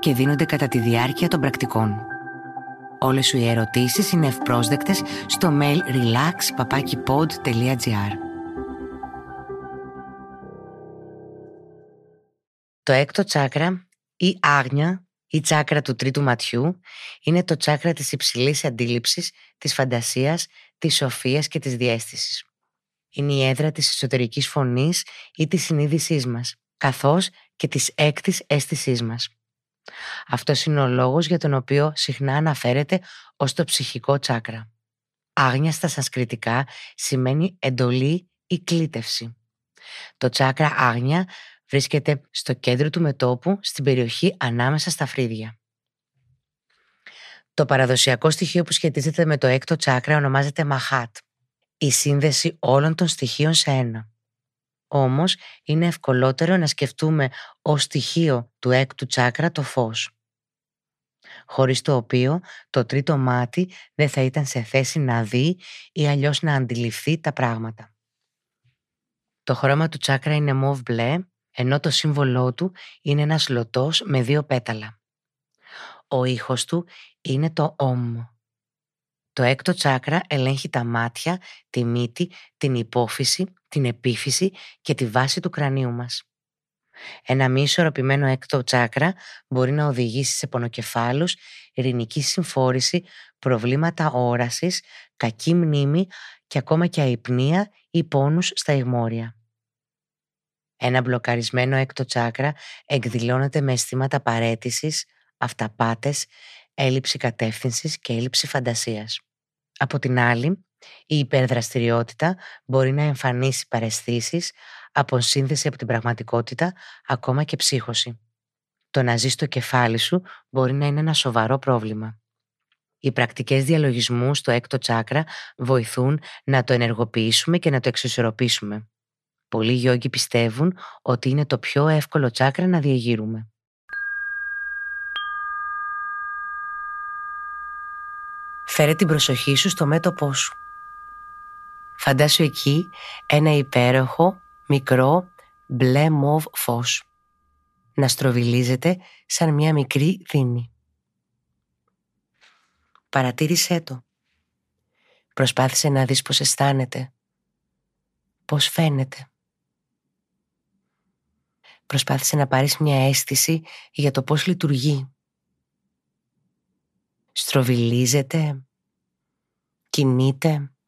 και δίνονται κατά τη διάρκεια των πρακτικών. Όλες σου οι ερωτήσεις είναι ευπρόσδεκτες στο mail relax.papakipod.gr Το έκτο τσάκρα ή άγνια η τσάκρα του τρίτου ματιού είναι το τσάκρα της υψηλής αντίληψης, της φαντασίας, της σοφίας και της διέστησης. Είναι η έδρα της εσωτερικής φωνής ή της συνείδησής μας, καθώς και της έκτης αίσθησής μας. Αυτός είναι ο λόγος για τον οποίο συχνά αναφέρεται ως το ψυχικό τσάκρα. Άγνια στα σανσκριτικά σημαίνει εντολή ή κλήτευση. Το τσάκρα άγνια βρίσκεται στο κέντρο του μετόπου στην περιοχή ανάμεσα στα φρύδια. Το παραδοσιακό στοιχείο που σχετίζεται με το έκτο τσάκρα ονομάζεται μαχάτ, η σύνδεση όλων των στοιχείων σε ένα. Όμως είναι ευκολότερο να σκεφτούμε ως στοιχείο του έκτου τσάκρα το φως. Χωρίς το οποίο το τρίτο μάτι δεν θα ήταν σε θέση να δει ή αλλιώς να αντιληφθεί τα πράγματα. Το χρώμα του τσάκρα είναι μοβ μπλε, ενώ το σύμβολό του είναι ένας λωτός με δύο πέταλα. Ο ήχος του είναι το «ομ». Το έκτο τσάκρα ελέγχει τα μάτια, τη μύτη, την υπόφυση, την επίφυση και τη βάση του κρανίου μας. Ένα μη ισορροπημένο έκτο τσάκρα μπορεί να οδηγήσει σε πονοκεφάλους, ειρηνική συμφόρηση, προβλήματα όρασης, κακή μνήμη και ακόμα και αϊπνία ή πόνους στα ηγμόρια. Ένα μπλοκαρισμένο έκτο τσάκρα εκδηλώνεται με αισθήματα παρέτησης, αυταπάτες, έλλειψη κατεύθυνσης και έλλειψη φαντασίας. Από την άλλη, η υπερδραστηριότητα μπορεί να εμφανίσει παρεσθήσεις, αποσύνδεση από την πραγματικότητα, ακόμα και ψύχωση. Το να ζεις στο κεφάλι σου μπορεί να είναι ένα σοβαρό πρόβλημα. Οι πρακτικές διαλογισμούς στο έκτο τσάκρα βοηθούν να το ενεργοποιήσουμε και να το εξισορροπήσουμε. Πολλοί γιόγκοι πιστεύουν ότι είναι το πιο εύκολο τσάκρα να διαγείρουμε. Φέρε την προσοχή σου στο μέτωπό σου. Φαντάσου εκεί ένα υπέροχο, μικρό, μπλε μοβ φως. Να στροβιλίζεται σαν μια μικρή δίνη. Παρατήρησέ το. Προσπάθησε να δεις πώς αισθάνεται. Πώς φαίνεται. Προσπάθησε να πάρεις μια αίσθηση για το πώς λειτουργεί. Στροβιλίζεται, κινείται, τι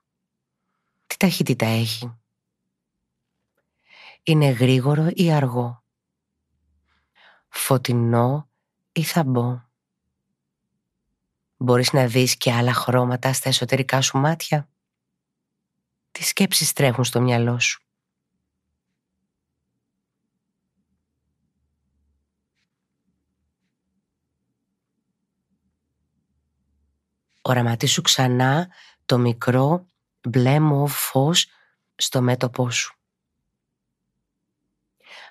ταχύτητα έχει. Είναι γρήγορο ή αργό, φωτεινό ή θαμπό. Μπορείς να δεις και άλλα χρώματα στα εσωτερικά σου μάτια. Τι σκέψεις τρέχουν στο μυαλό σου. Οραματίσου ξανά το μικρό μπλε μοβ φως στο μέτωπό σου.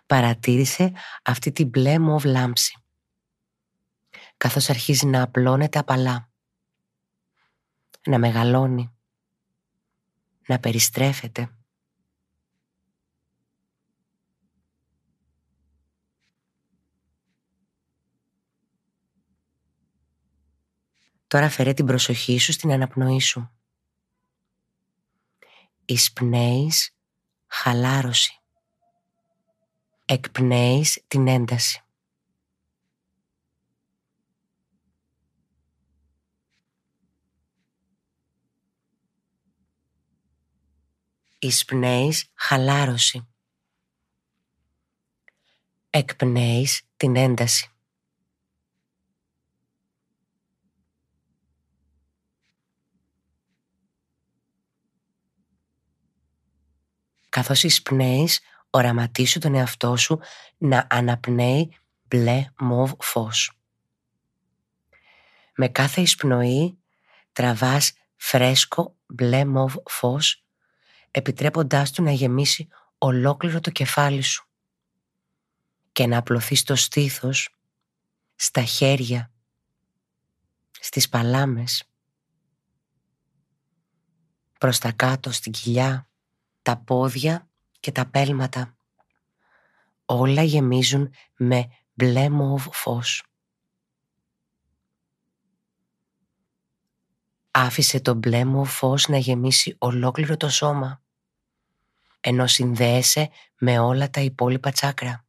Παρατήρησε αυτή την μπλε μοβ λάμψη καθώς αρχίζει να απλώνεται απαλά, να μεγαλώνει, να περιστρέφεται. Τώρα φέρε την προσοχή σου στην αναπνοή σου. Εισπνέεις χαλάρωση. Εκπνέεις την ένταση. Εισπνέεις χαλάρωση. Εκπνέεις την ένταση. Καθώς εισπνέεις, οραματίσου τον εαυτό σου να αναπνέει μπλε μοβ φως. Με κάθε εισπνοή τραβάς φρέσκο μπλε μοβ φως επιτρέποντάς του να γεμίσει ολόκληρο το κεφάλι σου και να απλωθείς στο στήθος, στα χέρια, στις παλάμες, προς τα κάτω στην κοιλιά, τα πόδια και τα πέλματα. Όλα γεμίζουν με μπλε μοβ φως. Άφησε το μπλε μου φως να γεμίσει ολόκληρο το σώμα, ενώ συνδέεσαι με όλα τα υπόλοιπα τσάκρα.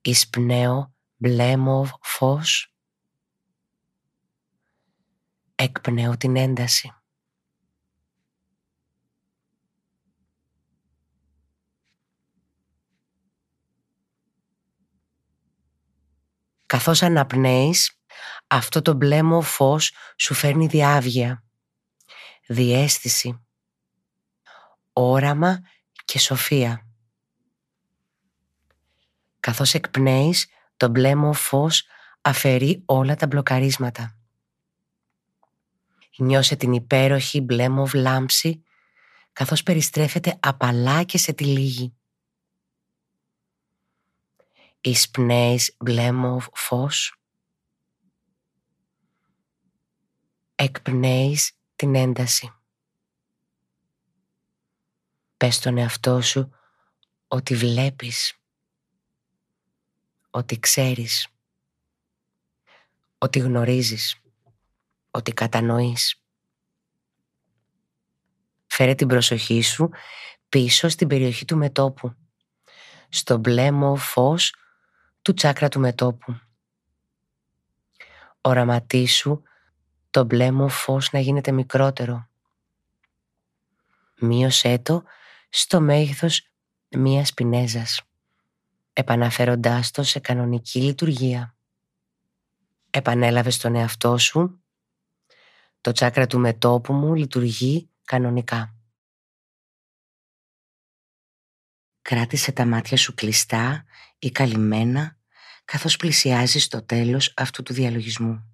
Εισπνέω μπλε μου φως, εκπνέω την ένταση. Καθώς αναπνέεις, αυτό το μπλέμο φως σου φέρνει διάβγεια, διέστηση, όραμα και σοφία. Καθώς εκπνέεις, το μπλέμο φως αφαιρεί όλα τα μπλοκαρίσματα. Νιώσε την υπέροχη μπλέμο βλάμψη καθώς περιστρέφεται απαλά και σε τυλίγη. Εισπνέεις μπλέμο φως; Εκπνέεις την ένταση. Πες στον εαυτό σου ότι βλέπεις, ότι ξέρεις, ότι γνωρίζεις, ότι κατανοείς. Φέρε την προσοχή σου πίσω στην περιοχή του μετόπου, στο μπλε φως του τσάκρα του μετόπου. Οραματίσου το μπλε μου φως να γίνεται μικρότερο. Μείωσέ το στο μέγεθος μίας πινέζας, επαναφέροντάς το σε κανονική λειτουργία. Επανέλαβες στον εαυτό σου, το τσάκρα του μετόπου μου λειτουργεί κανονικά. Κράτησε τα μάτια σου κλειστά ή καλυμμένα καθώς πλησιάζεις το τέλος αυτού του διαλογισμού.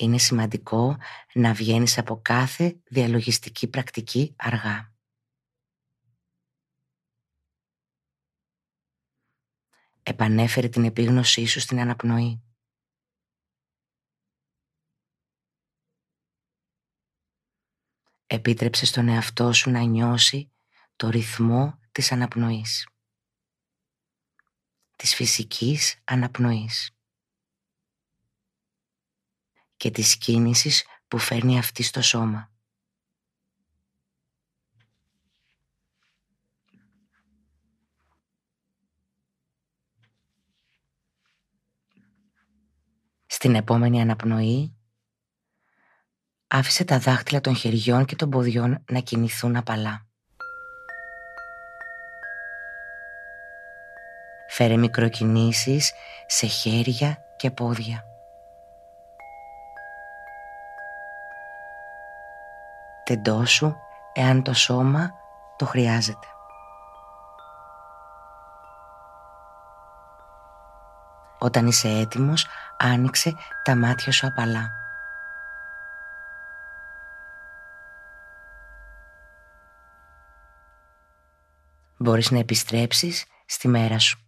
είναι σημαντικό να βγαίνεις από κάθε διαλογιστική πρακτική αργά. Επανέφερε την επίγνωσή σου στην αναπνοή. Επίτρεψε στον εαυτό σου να νιώσει το ρυθμό της αναπνοής. Της φυσικής αναπνοής και της κίνησης που φέρνει αυτή στο σώμα. Στην επόμενη αναπνοή άφησε τα δάχτυλα των χεριών και των ποδιών να κινηθούν απαλά. Φέρε μικροκινήσεις σε χέρια και πόδια. τεντώσου εάν το σώμα το χρειάζεται. Όταν είσαι έτοιμος, άνοιξε τα μάτια σου απαλά. Μπορείς να επιστρέψεις στη μέρα σου.